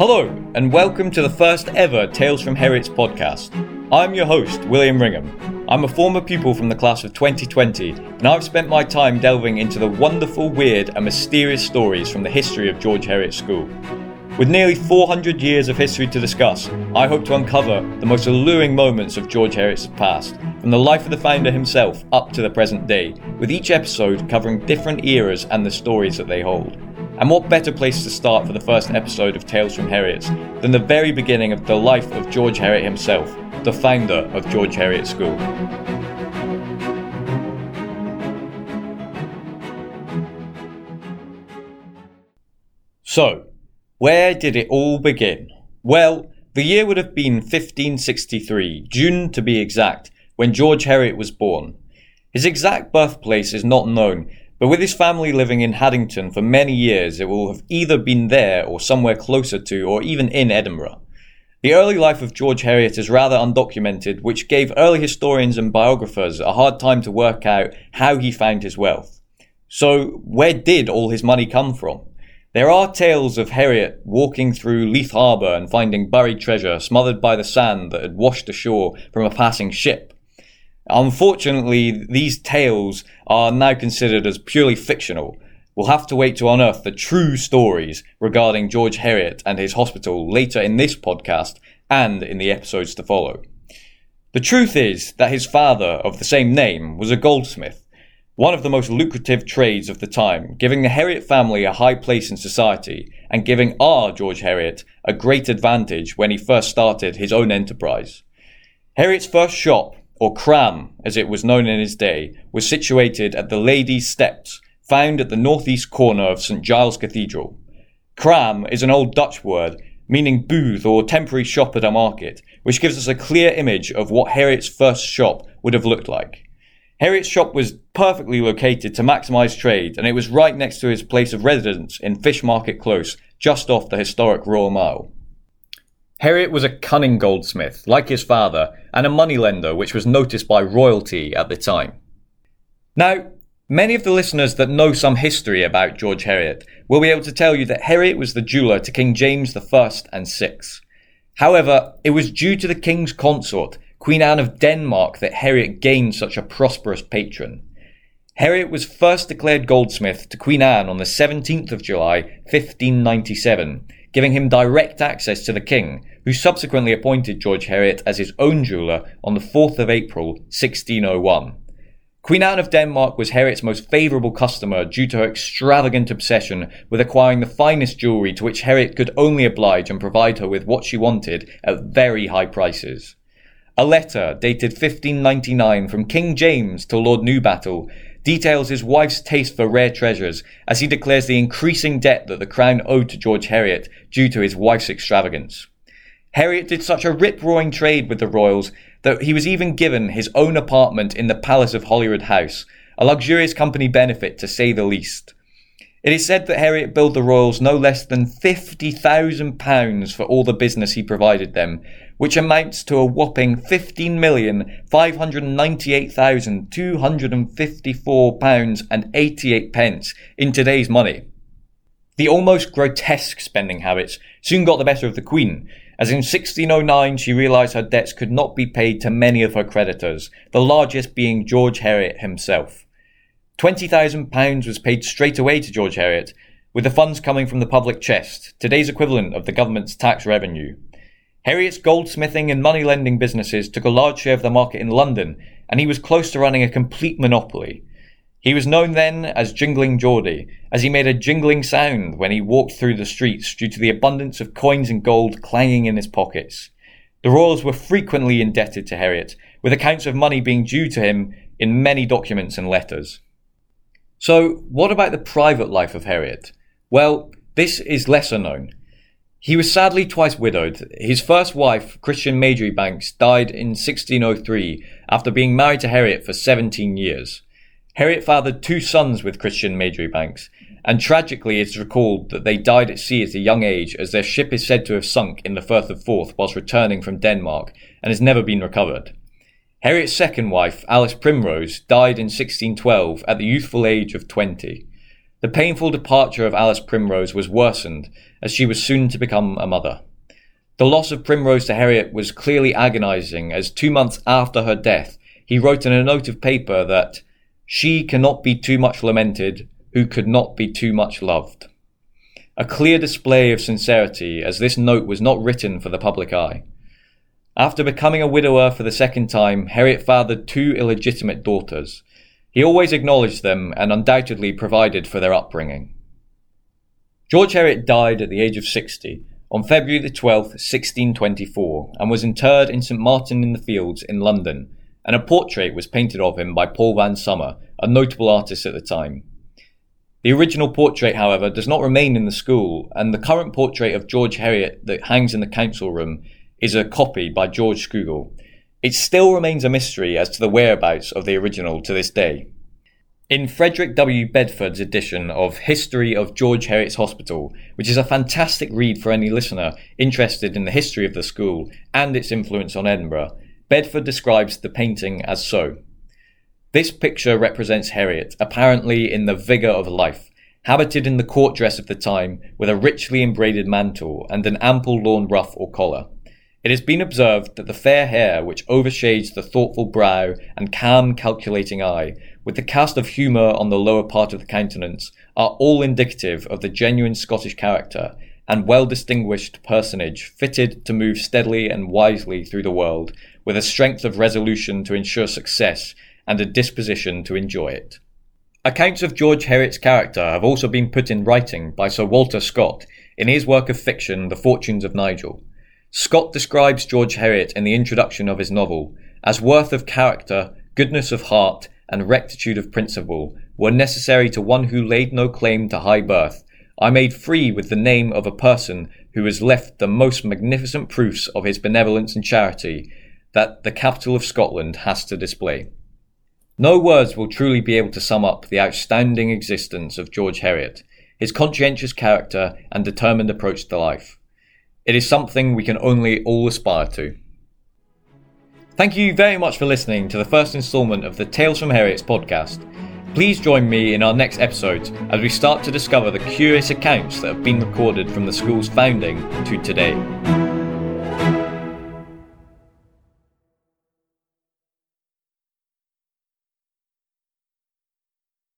Hello, and welcome to the first ever Tales from Heriot's podcast. I'm your host, William Ringham. I'm a former pupil from the class of 2020, and I've spent my time delving into the wonderful, weird, and mysterious stories from the history of George Heriot School. With nearly 400 years of history to discuss, I hope to uncover the most alluring moments of George Heriot's past, from the life of the founder himself up to the present day, with each episode covering different eras and the stories that they hold. And what better place to start for the first episode of Tales from Heriot's than the very beginning of the life of George Heriot himself, the founder of George Heriot School. So, where did it all begin? Well, the year would have been 1563, June to be exact, when George Heriot was born. His exact birthplace is not known, but with his family living in Haddington for many years, it will have either been there or somewhere closer to, or even in Edinburgh. The early life of George Heriot is rather undocumented, which gave early historians and biographers a hard time to work out how he found his wealth. So, where did all his money come from? There are tales of Heriot walking through Leith Harbour and finding buried treasure smothered by the sand that had washed ashore from a passing ship. Unfortunately, these tales are now considered as purely fictional. We'll have to wait to unearth the true stories regarding George Heriot and his hospital later in this podcast and in the episodes to follow. The truth is that his father, of the same name, was a goldsmith, one of the most lucrative trades of the time, giving the Heriot family a high place in society and giving our George Heriot a great advantage when he first started his own enterprise. Heriot's first shop or Cram as it was known in his day, was situated at the Ladies' Steps, found at the northeast corner of St Giles Cathedral. Cram is an old Dutch word meaning booth or temporary shop at a market, which gives us a clear image of what Heriot's first shop would have looked like. Heriot's shop was perfectly located to maximise trade, and it was right next to his place of residence in Fishmarket Close, just off the historic Royal Mile. Heriot was a cunning goldsmith, like his father, and a moneylender which was noticed by royalty at the time. Now, many of the listeners that know some history about George Heriot will be able to tell you that Heriot was the jeweller to King James I and VI. However, it was due to the king's consort, Queen Anne of Denmark, that Heriot gained such a prosperous patron. Heriot was first declared goldsmith to Queen Anne on the 17th of July, 1597, giving him direct access to the king, who subsequently appointed George Heriot as his own jeweller on the 4th of April 1601. Queen Anne of Denmark was Heriot's most favourable customer due to her extravagant obsession with acquiring the finest jewellery to which Heriot could only oblige and provide her with what she wanted at very high prices. A letter dated 1599 from King James to Lord Newbattle details his wife's taste for rare treasures as he declares the increasing debt that the crown owed to George Heriot due to his wife's extravagance. Heriot did such a rip roaring trade with the royals that he was even given his own apartment in the Palace of Holyrood House, a luxurious company benefit to say the least. It is said that Heriot billed the royals no less than £50,000 for all the business he provided them, which amounts to a whopping £15,598,254 and 88 pence in today's money. The almost grotesque spending habits soon got the better of the Queen, as in 1609 she realised her debts could not be paid to many of her creditors, the largest being George Heriot himself. £20,000 was paid straight away to George Heriot, with the funds coming from the public chest, today's equivalent of the government's tax revenue. Heriot's goldsmithing and money lending businesses took a large share of the market in London, and he was close to running a complete monopoly. He was known then as Jingling Geordie, as he made a jingling sound when he walked through the streets due to the abundance of coins and gold clanging in his pockets. The royals were frequently indebted to Heriot, with accounts of money being due to him in many documents and letters. So, what about the private life of Heriot? Well, this is lesser known. He was sadly twice widowed. His first wife, Christian Marjoribanks, died in 1603 after being married to Heriot for 17 years. Heriot fathered two sons with Christian Marjoribanks, and tragically it is recalled that they died at sea at a young age as their ship is said to have sunk in the Firth of Forth whilst returning from Denmark and has never been recovered. Heriot's second wife, Alice Primrose, died in 1612 at the youthful age of 20. The painful departure of Alice Primrose was worsened as she was soon to become a mother. The loss of Primrose to Heriot was clearly agonizing as two months after her death, he wrote in a note of paper that she cannot be too much lamented who could not be too much loved. A clear display of sincerity as this note was not written for the public eye. After becoming a widower for the second time, Heriot fathered two illegitimate daughters. He always acknowledged them and undoubtedly provided for their upbringing. George Heriot died at the age of 60 on February the 12th, 1624, and was interred in St Martin in the Fields in London, and a portrait was painted of him by Paul Van Somer, a notable artist at the time. The original portrait, however, does not remain in the school, and the current portrait of George Heriot that hangs in the council room is a copy by George Scougal. It still remains a mystery as to the whereabouts of the original to this day. In Frederick W. Bedford's edition of History of George Heriot's Hospital, which is a fantastic read for any listener interested in the history of the school and its influence on Edinburgh, Bedford describes the painting as so. This picture represents Heriot, apparently in the vigour of life, habited in the court dress of the time with a richly embroidered mantle and an ample lawn ruff or collar. It has been observed that the fair hair which overshades the thoughtful brow and calm calculating eye, with the cast of humour on the lower part of the countenance, are all indicative of the genuine Scottish character and well distinguished personage fitted to move steadily and wisely through the world, with a strength of resolution to ensure success and a disposition to enjoy it. Accounts of George Heriot's character have also been put in writing by Sir Walter Scott in his work of fiction, The Fortunes of Nigel. Scott describes George Heriot in the introduction of his novel as worth of character, goodness of heart, and rectitude of principle were necessary to one who laid no claim to high birth. I made free with the name of a person who has left the most magnificent proofs of his benevolence and charity that the capital of Scotland has to display. No words will truly be able to sum up the outstanding existence of George Heriot, his conscientious character and determined approach to life. It is something we can only all aspire to. Thank you very much for listening to the first instalment of the Tales from Heriot's podcast. Please join me in our next episode as we start to discover the curious accounts that have been recorded from the school's founding to today.